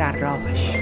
در راهش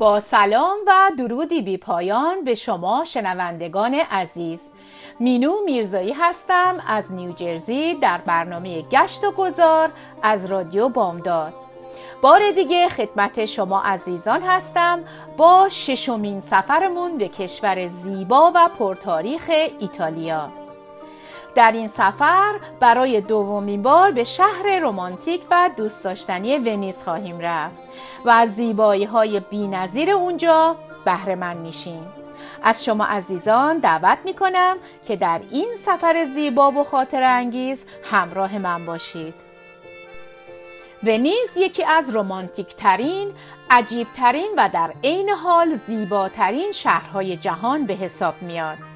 با سلام و درودی بی پایان به شما شنوندگان عزیز. مینو میرزایی هستم از نیوجرزی در برنامه گشت و گذار از رادیو بامداد. بار دیگه خدمت شما عزیزان هستم با ششمین سفرمون به کشور زیبا و پرتاریخ ایتالیا. در این سفر برای دومین بار به شهر رمانتیک و دوست داشتنی ونیز خواهیم رفت و از زیبایی های بی نظیر اونجا بهره من میشیم. از شما عزیزان دعوت می‌کنم که در این سفر زیبا و خاطر انگیز همراه من باشید. ونیز یکی از رومانتیک ترین، عجیب ترین و در عین حال زیباترین شهرهای جهان به حساب میاد.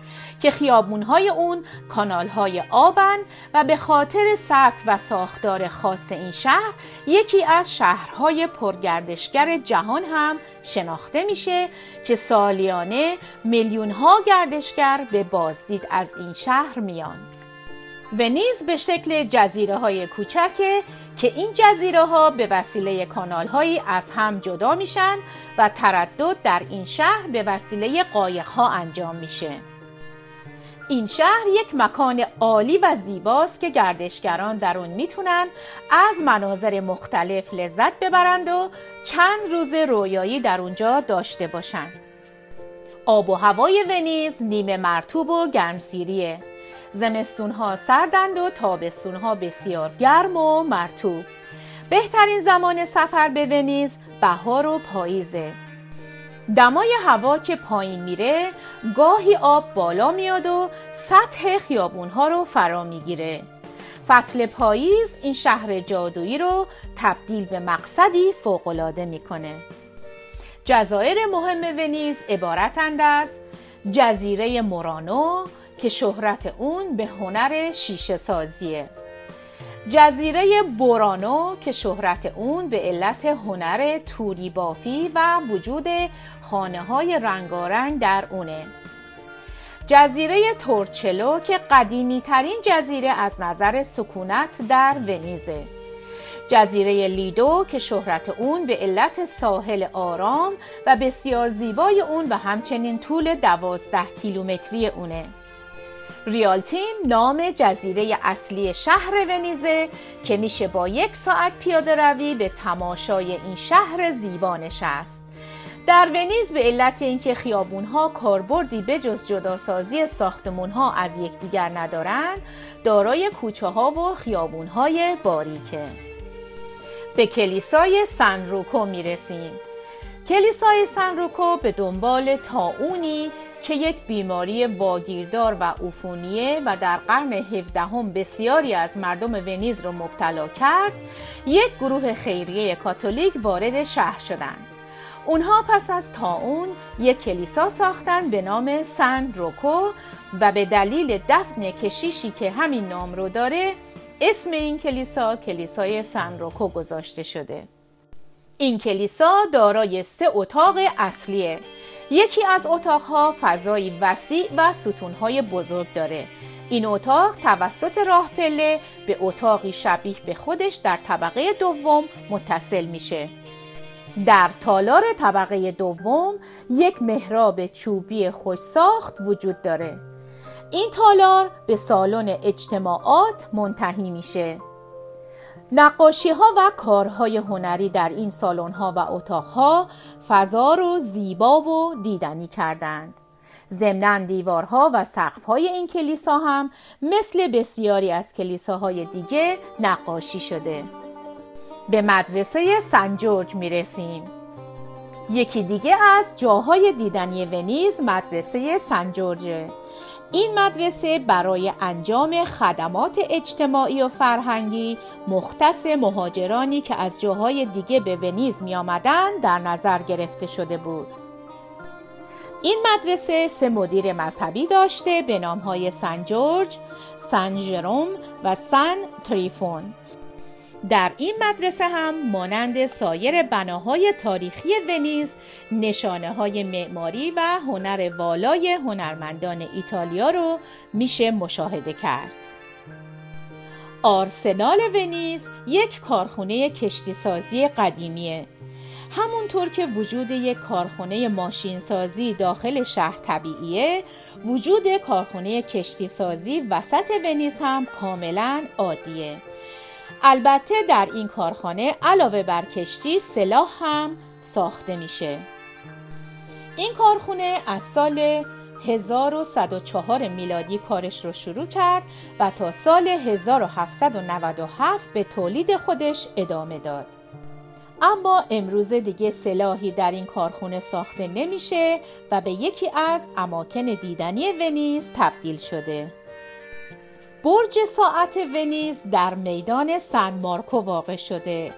که خیابونهای اون کانالهای آبن و به خاطر سبک و ساختار خاص این شهر یکی از شهرهای پرگردشگر جهان هم شناخته میشه که سالیانه میلیونها گردشگر به بازدید از این شهر میان. ونیز به شکل جزیره های کوچکه که این جزیره ها به وسیله کانال هایی از هم جدا میشن و تردد در این شهر به وسیله قایق ها انجام میشه. این شهر یک مکان عالی و زیباست که گردشگران در اون می‌تونن از مناظر مختلف لذت ببرند و چند روز رویایی در اونجا داشته باشند. آب و هوای ونیز نیمه مرتوب و گرمسیریه. زمستونها سردند و تابستونها بسیار گرم و مرتوب. بهترین زمان سفر به ونیز بهار و پاییزه. دمای هوا که پایین میره گاهی آب بالا میاد و سطح خیابونها رو فرا می‌گیره. فصل پاییز این شهر جادویی رو تبدیل به مقصدی فوقالعاده می‌کنه. جزایر مهم ونیز عبارتند از جزیره مورانو که شهرت اون به هنر شیشه سازیه. جزیره بورانو که شهرت اون به علت هنر توری بافی و وجود خانه های رنگارنگ در اونه. جزیره تورچلو که قدیمی ترین جزیره از نظر سکونت در ونیزه. جزیره لیدو که شهرت اون به علت ساحل آرام و بسیار زیبای اون و همچنین طول دوازده کیلومتری اونه. ریالتین نام جزیره اصلی شهر ونیزه که میشه با یک ساعت پیاده روی به تماشای این شهر زیبا نشست. در ونیز به علت اینکه خیابونها کاربردی به جز جداسازی ساختمونها از یکدیگر ندارند دارای کوچه ها و خیابونهای باریکه. به کلیسای سن روکو می‌رسیم. کلیسای سنروکو به دنبال تاونی که یک بیماری واگیردار و عفونیه و در قرن هفدهم بسیاری از مردم ونیز را مبتلا کرد یک گروه خیریه کاتولیک وارد شهر شدند اونها پس از تاون یک کلیسا ساختن به نام سن روکو و به دلیل دفن کشیشی که همین نام رو داره اسم این کلیسا کلیسای سن روکو گذاشته شده. این کلیسا دارای سه اتاق اصلیه. یکی از اتاقها فضایی وسیع و ستونهای بزرگ داره. این اتاق توسط راه پله به اتاقی شبیه به خودش در طبقه دوم متصل میشه. در تالار طبقه دوم یک محراب چوبی خوش ساخت وجود داره. این تالار به سالن اجتماعات منتهی میشه. نقاشی ها و کارهای هنری در این سالن ها و اتاق ها فضا رو زیبا و دیدنی کردند. ضمنا دیوارها و سقفهای این کلیسا هم مثل بسیاری از کلیساهای دیگه نقاشی شده. به مدرسه سن جورج می رسیم. یکی دیگه از جاهای دیدنی ونیز مدرسه سن جورجه این مدرسه برای انجام خدمات اجتماعی و فرهنگی مختص مهاجرانی که از جاهای دیگه به ونیز می آمدن در نظر گرفته شده بود. این مدرسه سه مدیر مذهبی داشته به نامهای سن جورج، سن ژروم و سن تریفون. در این مدرسه هم مانند سایر بناهای تاریخی ونیز نشانه های معماری و هنر والای هنرمندان ایتالیا رو میشه مشاهده کرد. آرسنال ونیز یک کارخونه کشتیسازی قدیمیه همونطور که وجود یک کارخونه ماشینسازی داخل شهر طبیعیه وجود کارخونه کشتیسازی وسط ونیز هم کاملا عادیه البته در این کارخانه علاوه بر کشتی سلاح هم ساخته میشه. این کارخونه از سال 1104 میلادی کارش رو شروع کرد و تا سال 1797 به تولید خودش ادامه داد. اما امروز دیگه سلاحی در این کارخونه ساخته نمیشه و به یکی از اماکن دیدنی ونیز تبدیل شده. برج ساعت ونیز در میدان سن مارکو واقع شده.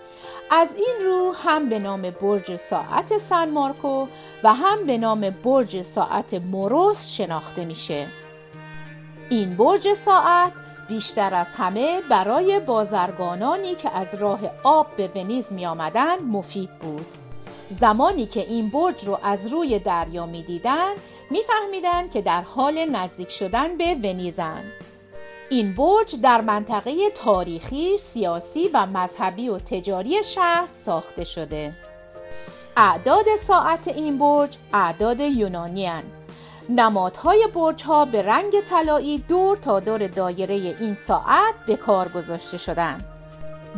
از این رو هم به نام برج ساعت سن مارکو و هم به نام برج ساعت موروس شناخته میشه. این برج ساعت بیشتر از همه برای بازرگانانی که از راه آب به ونیز می آمدن مفید بود. زمانی که این برج رو از روی دریا می دیدن می فهمیدن که در حال نزدیک شدن به ونیزن. این برج در منطقه تاریخی، سیاسی و مذهبی و تجاری شهر ساخته شده. اعداد ساعت این برج اعداد یونانی هن. نمادهای برج ها به رنگ طلایی دور تا دور دایره این ساعت به کار گذاشته شدن.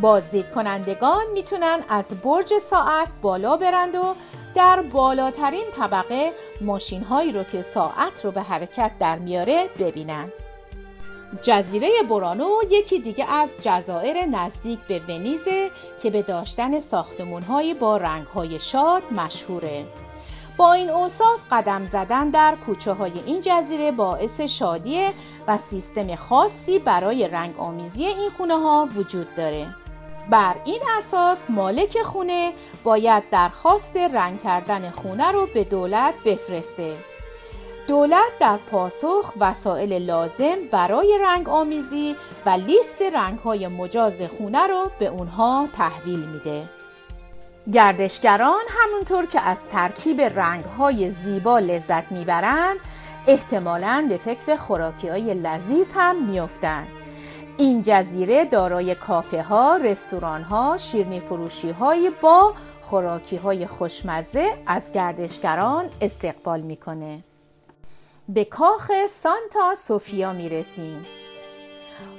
بازدید کنندگان می‌تونن از برج ساعت بالا برند و در بالاترین طبقه ماشین هایی رو که ساعت رو به حرکت در میاره ببینن. جزیره برانو یکی دیگه از جزایر نزدیک به ونیزه که به داشتن ساختمونهایی با رنگهای شاد مشهوره. با این اوصاف قدم زدن در کوچه های این جزیره باعث شادیه و سیستم خاصی برای رنگ آمیزی این خونه ها وجود داره. بر این اساس مالک خونه باید درخواست رنگ کردن خونه رو به دولت بفرسته. دولت در پاسخ وسایل لازم برای رنگ آمیزی و لیست رنگ های مجاز خونه رو به اونها تحویل میده. گردشگران همونطور که از ترکیب رنگ های زیبا لذت می‌برند احتمالاً به فکر خوراکی های لذیذ هم میافتند. این جزیره دارای کافه ها، رستوران ها، شیرنی فروشی های با خوراکی های خوشمزه از گردشگران استقبال می‌کنه. به کاخ سانتا سوفیا می رسیم.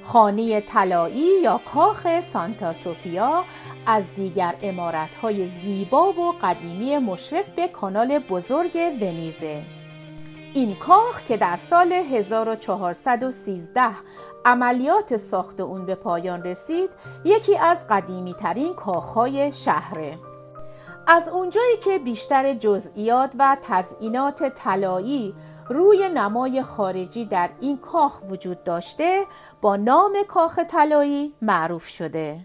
خانه طلایی یا کاخ سانتا سوفیا از دیگر های زیبا و قدیمی مشرف به کانال بزرگ ونیزه این کاخ که در سال 1413 عملیات ساخت اون به پایان رسید یکی از قدیمی ترین کاخهای شهره از اونجایی که بیشتر جزئیات و تزئینات طلایی روی نمای خارجی در این کاخ وجود داشته با نام کاخ طلایی معروف شده.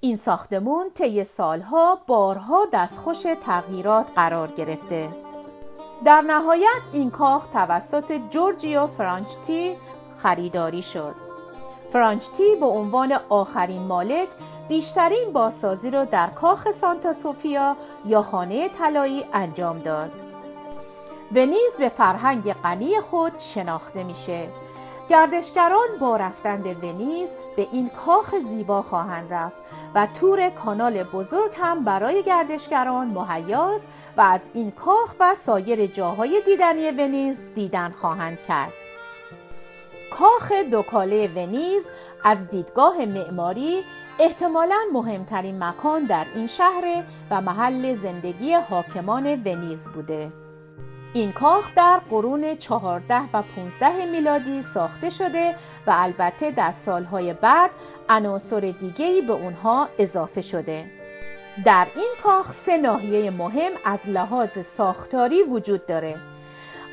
این ساختمون طی سالها بارها دستخوش تغییرات قرار گرفته. در نهایت این کاخ توسط جورجیو فرانچتی خریداری شد. فرانچتی به عنوان آخرین مالک بیشترین بازسازی را در کاخ سانتا سوفیا یا خانه طلایی انجام داد. ونیز به فرهنگ غنی خود شناخته میشه. گردشگران با رفتن به ونیز به این کاخ زیبا خواهند رفت و تور کانال بزرگ هم برای گردشگران مهیاست و از این کاخ و سایر جاهای دیدنی ونیز دیدن خواهند کرد. کاخ دوکاله ونیز از دیدگاه معماری احتمالا مهمترین مکان در این شهر و محل زندگی حاکمان ونیز بوده. این کاخ در قرون 14 و 15 میلادی ساخته شده و البته در سالهای بعد عناصر دیگری به اونها اضافه شده. در این کاخ سه ناحیه مهم از لحاظ ساختاری وجود داره.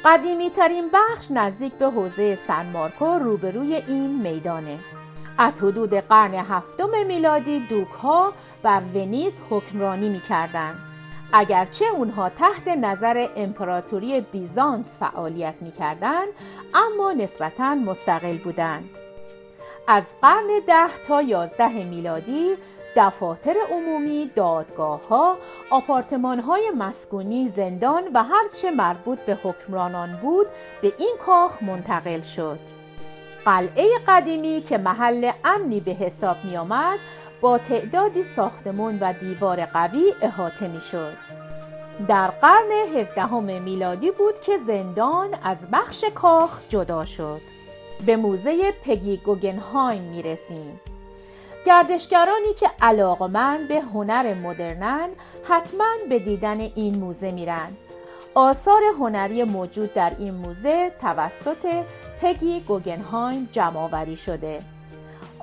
قدیمی ترین بخش نزدیک به حوزه سن مارکو روبروی این میدانه. از حدود قرن هفتم میلادی دوک ها بر ونیز حکمرانی می کردن. اگرچه اونها تحت نظر امپراتوری بیزانس فعالیت می کردن، اما نسبتا مستقل بودند. از قرن ده تا یازده میلادی دفاتر عمومی، دادگاه ها، آپارتمان های مسکونی، زندان و هرچه مربوط به حکمرانان بود به این کاخ منتقل شد. قلعه قدیمی که محل امنی به حساب می آمد با تعدادی ساختمون و دیوار قوی احاطه می شد. در قرن هفدهم میلادی بود که زندان از بخش کاخ جدا شد. به موزه پگی گوگنهایم می رسیم. گردشگرانی که علاقمند به هنر مدرنن حتما به دیدن این موزه میرن. آثار هنری موجود در این موزه توسط پگی گوگنهایم جمع شده.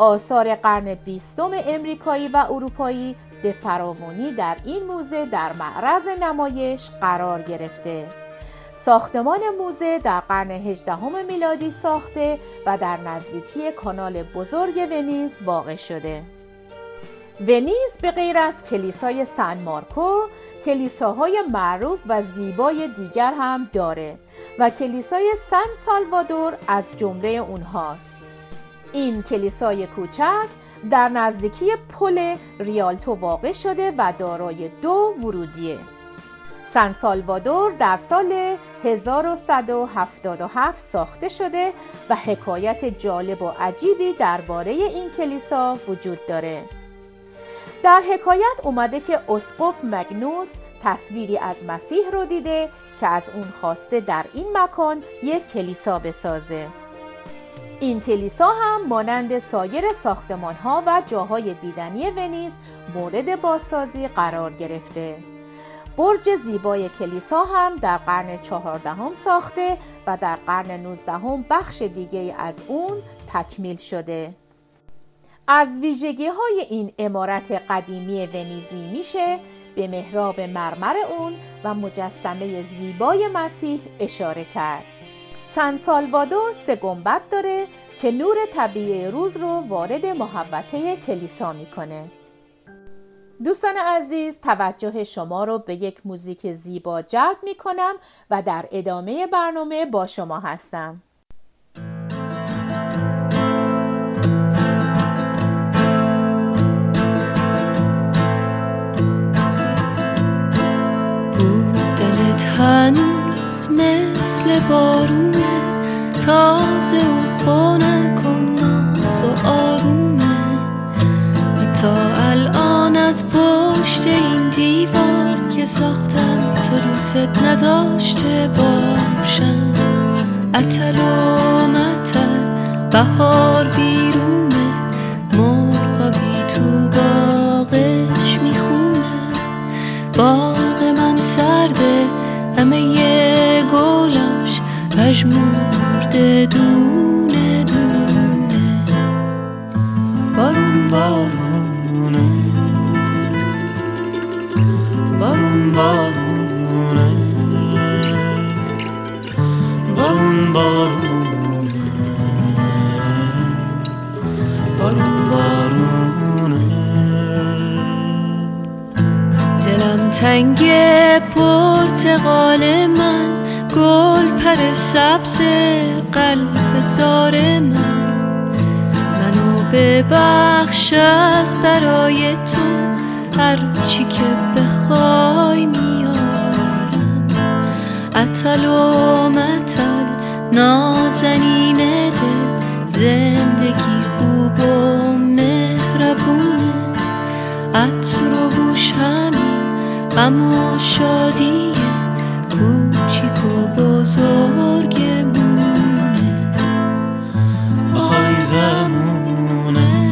آثار قرن بیستم امریکایی و اروپایی به فراوانی در این موزه در معرض نمایش قرار گرفته. ساختمان موزه در قرن هجدهم میلادی ساخته و در نزدیکی کانال بزرگ ونیز واقع شده. ونیز به غیر از کلیسای سن مارکو کلیساهای معروف و زیبای دیگر هم داره و کلیسای سن سالوادور از جمله اونهاست. این کلیسای کوچک در نزدیکی پل ریالتو واقع شده و دارای دو ورودیه. سن سالوادور در سال 1177 ساخته شده و حکایت جالب و عجیبی درباره این کلیسا وجود داره. در حکایت اومده که اسقف مگنوس تصویری از مسیح رو دیده که از اون خواسته در این مکان یک کلیسا بسازه. این کلیسا هم مانند سایر ساختمان ها و جاهای دیدنی ونیز مورد بازسازی قرار گرفته. برج زیبای کلیسا هم در قرن چهاردهم ساخته و در قرن نوزدهم بخش دیگه از اون تکمیل شده. از ویژگی های این امارت قدیمی ونیزی میشه به محراب مرمر اون و مجسمه زیبای مسیح اشاره کرد. سن سالوادور سه گنبد داره که نور طبیعی روز رو وارد محوطه کلیسا می‌کنه. دوستان عزیز توجه شما رو به یک موزیک زیبا جلب می کنم و در ادامه برنامه با شما هستم هنوز مثل بارونه تازه و خونه کن ناز و آرومه تا الان از پشت این دیوار که ساختم تو دوست نداشته باشم. اتل و متل بهار بیرونه پژمرده دونه دونه. بارون بارون بارون بارونه. بارون بارونه. بارون بارونه. دلم تنگ پرتقال من. گل پر سبز قلب زار من. منو ببخش از برای تو هر چی که بخوای میارم. اتل و متل نازنین دل زندگی خوب و مهربونه. عطر و بوش همین غم و کوچیک و بزرگمونه آی زمونه.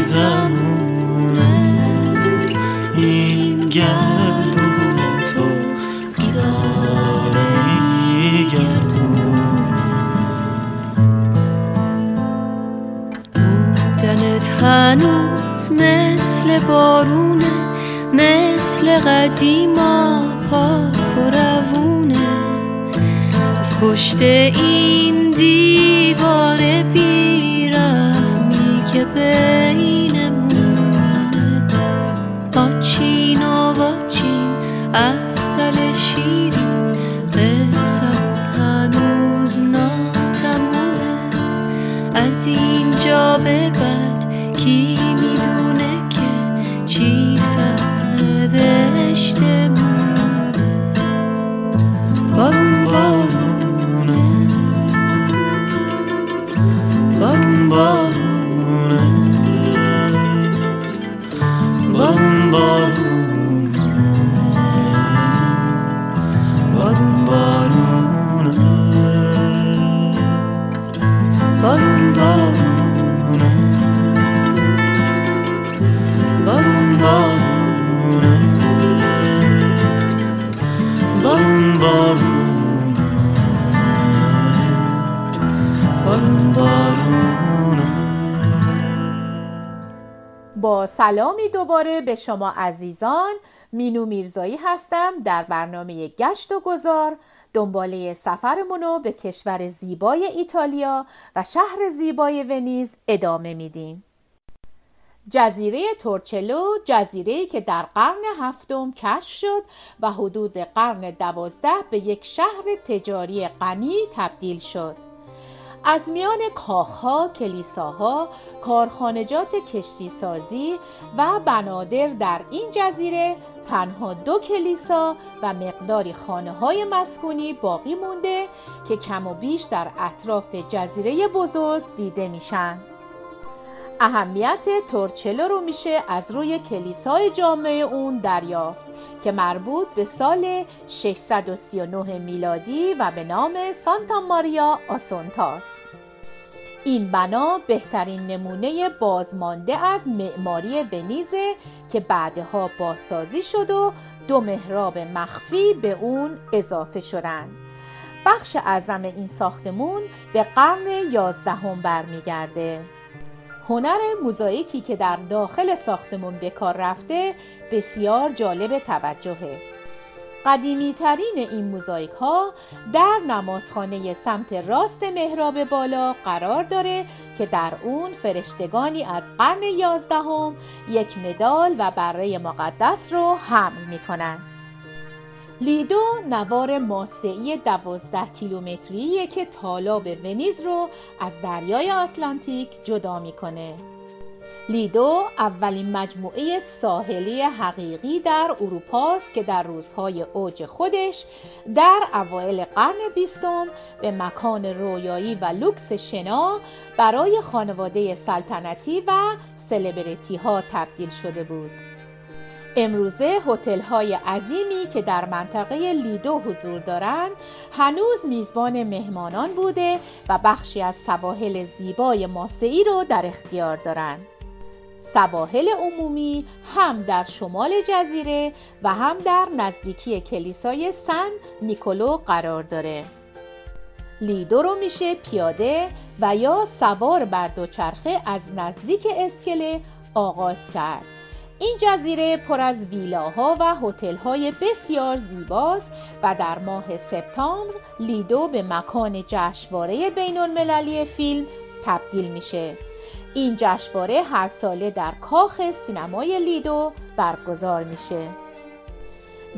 زمونه این گردون تو میداره بودنت هنوز مثل بارونه قدیما پاک و از پشت این دیوار بیرحمی که بینمونه سلامی دوباره به شما عزیزان. مینو میرزایی هستم در برنامه گشت و گذار. دنباله سفرمونو به کشور زیبای ایتالیا و شهر زیبای ونیز ادامه میدیم. جزیره تورچلو جزیره که در قرن هفتم کشف شد و حدود قرن دوازده به یک شهر تجاری غنی تبدیل شد. از میان کاخها، کلیساها، کارخانجات کشتی سازی و بنادر در این جزیره تنها دو کلیسا و مقداری خانه های مسکونی باقی مونده که کم و بیش در اطراف جزیره بزرگ دیده میشن. اهمیت تورچلو رو میشه از روی کلیسای جامعه اون دریافت که مربوط به سال 639 میلادی و به نام سانتا ماریا آسونتاست این بنا بهترین نمونه بازمانده از معماری ونیزه که بعدها بازسازی شد و دو محراب مخفی به اون اضافه شدند. بخش اعظم این ساختمون به قرن یازدهم برمیگرده. هنر موزاییکی که در داخل ساختمون به کار رفته بسیار جالب توجهه. قدیمی ترین این موزاییک ها در نمازخانه سمت راست محراب بالا قرار داره که در اون فرشتگانی از قرن یازدهم یک مدال و بره مقدس رو حمل می‌کنن. لیدو نوار ماسعی دوازده کیلومتریه که تالاب ونیز رو از دریای آتلانتیک جدا می‌کنه. لیدو اولین مجموعه ساحلی حقیقی در اروپاست که در روزهای اوج خودش در اوایل قرن بیستم به مکان رویایی و لوکس شنا برای خانواده سلطنتی و سلبریتی ها تبدیل شده بود. امروزه هتل های عظیمی که در منطقه لیدو حضور دارند هنوز میزبان مهمانان بوده و بخشی از سواحل زیبای ماسعی رو در اختیار دارند. سواحل عمومی هم در شمال جزیره و هم در نزدیکی کلیسای سن نیکولو قرار داره. لیدو رو میشه پیاده و یا سوار بر دوچرخه از نزدیک اسکله آغاز کرد. این جزیره پر از ویلاها و هتل‌های بسیار زیباست و در ماه سپتامبر لیدو به مکان جشنواره بین‌المللی فیلم تبدیل میشه. این جشنواره هر ساله در کاخ سینمای لیدو برگزار میشه.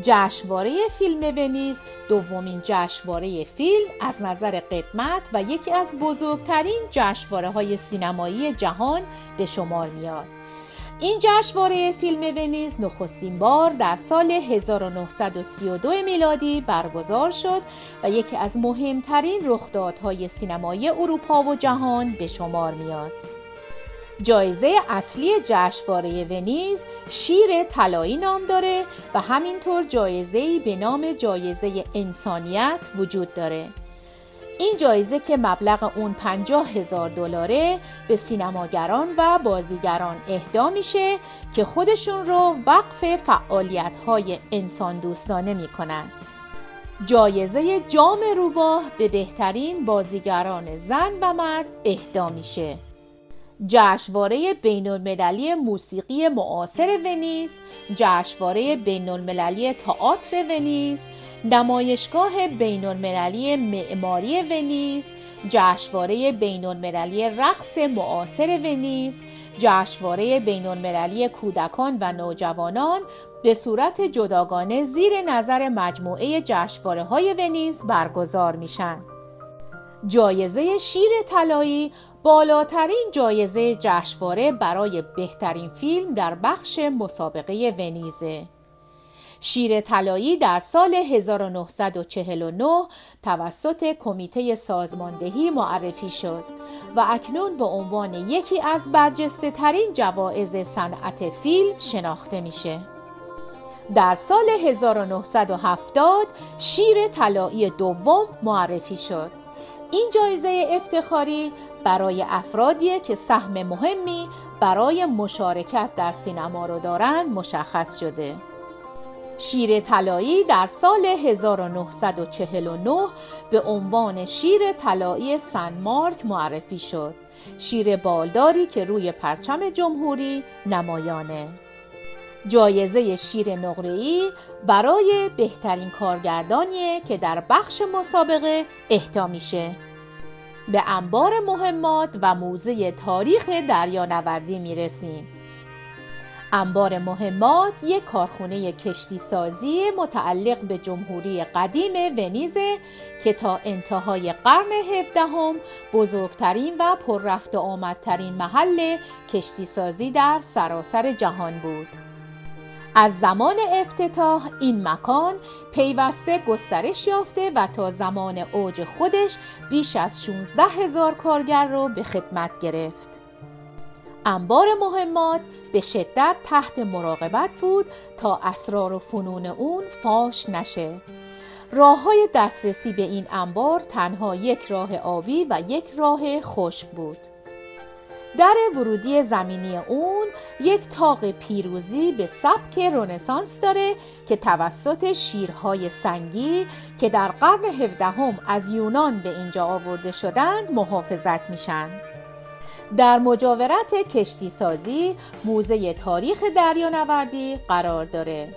جشنواره فیلم ونیز دومین جشنواره فیلم از نظر قدمت و یکی از بزرگترین جشنواره های سینمایی جهان به شمار میاد. این جشنواره فیلم ونیز نخستین بار در سال 1932 میلادی برگزار شد و یکی از مهمترین رخدادهای سینمایی اروپا و جهان به شمار میاد. جایزه اصلی جشنواره ونیز شیر طلایی نام داره و همینطور جایزه‌ای به نام جایزه انسانیت وجود داره. این جایزه که مبلغ اون 50 هزار دلاره به سینماگران و بازیگران اهدا میشه که خودشون رو وقف فعالیت های انسان دوستانه می‌کنن. جایزه جام روباه به بهترین بازیگران زن و مرد اهدا میشه. جشنواره بین المللی موسیقی معاصر ونیز، جشنواره بین المللی تئاتر ونیز، نمایشگاه بین المللی معماری ونیز، جشنواره بین المللی رقص معاصر ونیز، جشنواره بین المللی کودکان و نوجوانان به صورت جداگانه زیر نظر مجموعه جشنواره های ونیز برگزار میشن. جایزه شیر طلایی بالاترین جایزه جشنواره برای بهترین فیلم در بخش مسابقه ونیزه. شیر طلایی در سال 1949 توسط کمیته سازماندهی معرفی شد و اکنون به عنوان یکی از برجسته ترین جوایز صنعت فیلم شناخته میشه. در سال 1970 شیر طلایی دوم معرفی شد. این جایزه افتخاری برای افرادی که سهم مهمی برای مشارکت در سینما رو دارند مشخص شده. شیر طلایی در سال 1949 به عنوان شیر طلایی سن مارک معرفی شد. شیر بالداری که روی پرچم جمهوری نمایانه. جایزه شیر نقره‌ای برای بهترین کارگردانیه که در بخش مسابقه اهدا میشه. به انبار مهمات و موزه تاریخ دریانوردی می‌رسیم. انبار مهمات یک کارخونه کشتی سازی متعلق به جمهوری قدیم ونیزه که تا انتهای قرن هفدهم بزرگترین و پر رفت آمدترین محل کشتی سازی در سراسر جهان بود. از زمان افتتاح این مکان پیوسته گسترش یافته و تا زمان اوج خودش بیش از 16 هزار کارگر رو به خدمت گرفت. انبار مهمات به شدت تحت مراقبت بود تا اسرار و فنون اون فاش نشه. راه های دسترسی به این انبار تنها یک راه آبی و یک راه خشک بود. در ورودی زمینی اون یک تاق پیروزی به سبک رونسانس داره که توسط شیرهای سنگی که در قرن هفدهم از یونان به اینجا آورده شدند محافظت میشن. در مجاورت کشتی سازی موزه تاریخ دریانوردی قرار داره.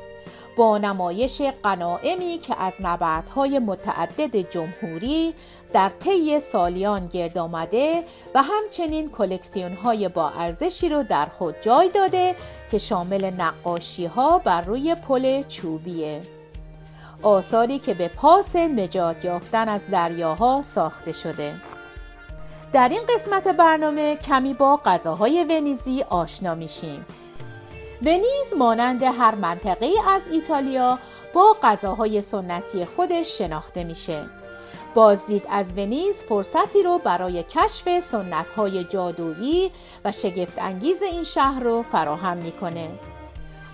با نمایش قنائمی که از نبردهای متعدد جمهوری در طی سالیان گرد آمده و همچنین کلکسیون های با ارزشی رو در خود جای داده که شامل نقاشی ها بر روی پل چوبیه. آثاری که به پاس نجات یافتن از دریاها ساخته شده. در این قسمت برنامه کمی با غذاهای ونیزی آشنا میشیم ونیز مانند هر منطقه از ایتالیا با غذاهای سنتی خودش شناخته میشه. بازدید از ونیز فرصتی رو برای کشف سنتهای جادویی و شگفت انگیز این شهر رو فراهم می‌کنه.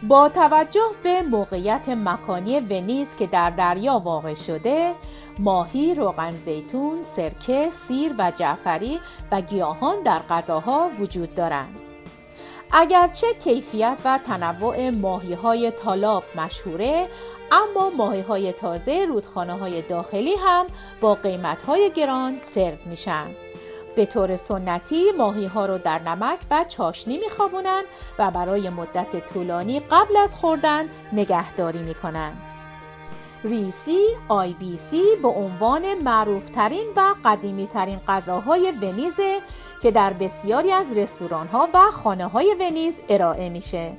با توجه به موقعیت مکانی ونیز که در دریا واقع شده، ماهی، روغن زیتون، سرکه، سیر و جعفری و گیاهان در غذاها وجود دارند. اگرچه کیفیت و تنوع ماهی های تالاب مشهوره اما ماهی های تازه رودخانه های داخلی هم با قیمت های گران سرو میشن به طور سنتی ماهی ها رو در نمک و چاشنی میخوابونن و برای مدت طولانی قبل از خوردن نگهداری می‌کنن ریسی آی بی سی به عنوان معروفترین و قدیمی ترین غذاهای ونیزه که در بسیاری از رستوران ها و خانه های ونیز ارائه میشه.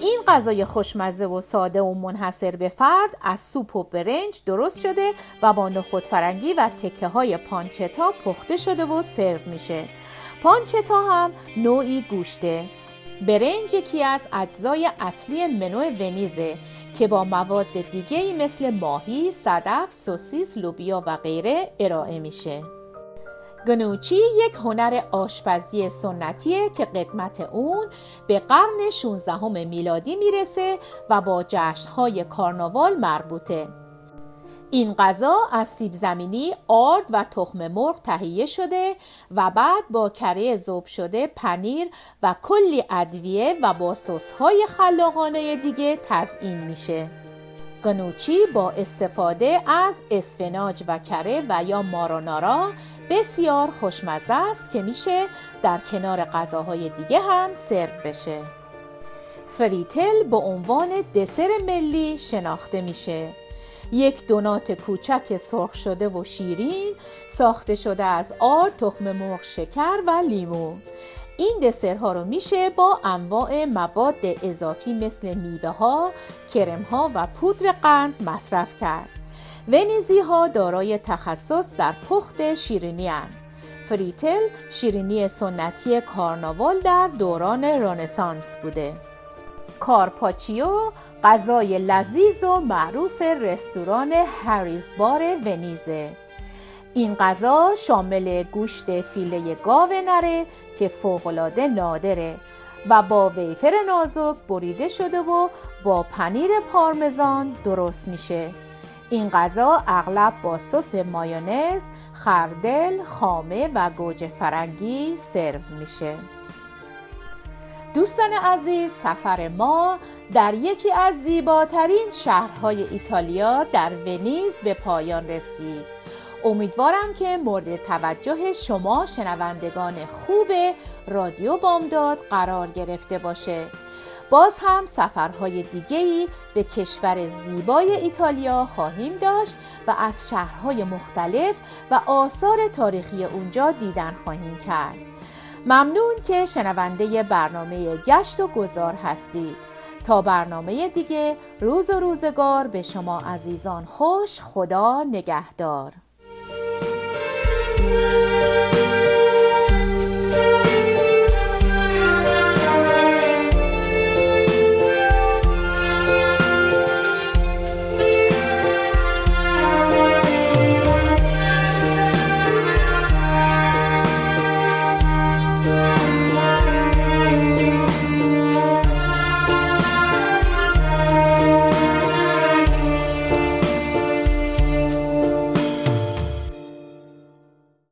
این غذای خوشمزه و ساده و منحصر به فرد از سوپ و برنج درست شده و با نخود فرنگی و تکه های پانچتا پخته شده و سرو میشه. پانچتا هم نوعی گوشته. برنج یکی از اجزای اصلی منو ونیزه که با مواد دیگه مثل ماهی، صدف، سوسیس، لوبیا و غیره ارائه میشه. گنوچی یک هنر آشپزی سنتیه که قدمت اون به قرن 16 میلادی می‌رسه و با جشنهای کارناوال مربوطه. این غذا از سیب زمینی، آرد و تخم مرغ تهیه شده و بعد با کره ذوب شده پنیر و کلی ادویه و با های خلاقانه دیگه تزیین میشه. گنوچی با استفاده از اسفناج و کره و یا مارونارا بسیار خوشمزه است که میشه در کنار غذاهای دیگه هم سرو بشه. فریتل به عنوان دسر ملی شناخته میشه. یک دونات کوچک سرخ شده و شیرین ساخته شده از آرد، تخم مرغ، شکر و لیمو این دسرها رو میشه با انواع مواد اضافی مثل میوه ها، کرم ها و پودر قند مصرف کرد. ونیزی ها دارای تخصص در پخت شیرینی هن. فریتل شیرینی سنتی کارناوال در دوران رانسانس بوده. کارپاچیو غذای لذیذ و معروف رستوران هریز بار ونیزه. این غذا شامل گوشت فیله گاو نره که فوقالعاده نادره و با ویفر نازک بریده شده و با پنیر پارمزان درست میشه. این غذا اغلب با سس مایونز، خردل، خامه و گوجه فرنگی سرو میشه. دوستان عزیز سفر ما در یکی از زیباترین شهرهای ایتالیا در ونیز به پایان رسید. امیدوارم که مورد توجه شما شنوندگان خوب رادیو بامداد قرار گرفته باشه. باز هم سفرهای دیگهی به کشور زیبای ایتالیا خواهیم داشت و از شهرهای مختلف و آثار تاریخی اونجا دیدن خواهیم کرد. ممنون که شنونده برنامه گشت و گذار هستید. تا برنامه دیگه روز و روزگار به شما عزیزان خوش خدا نگهدار.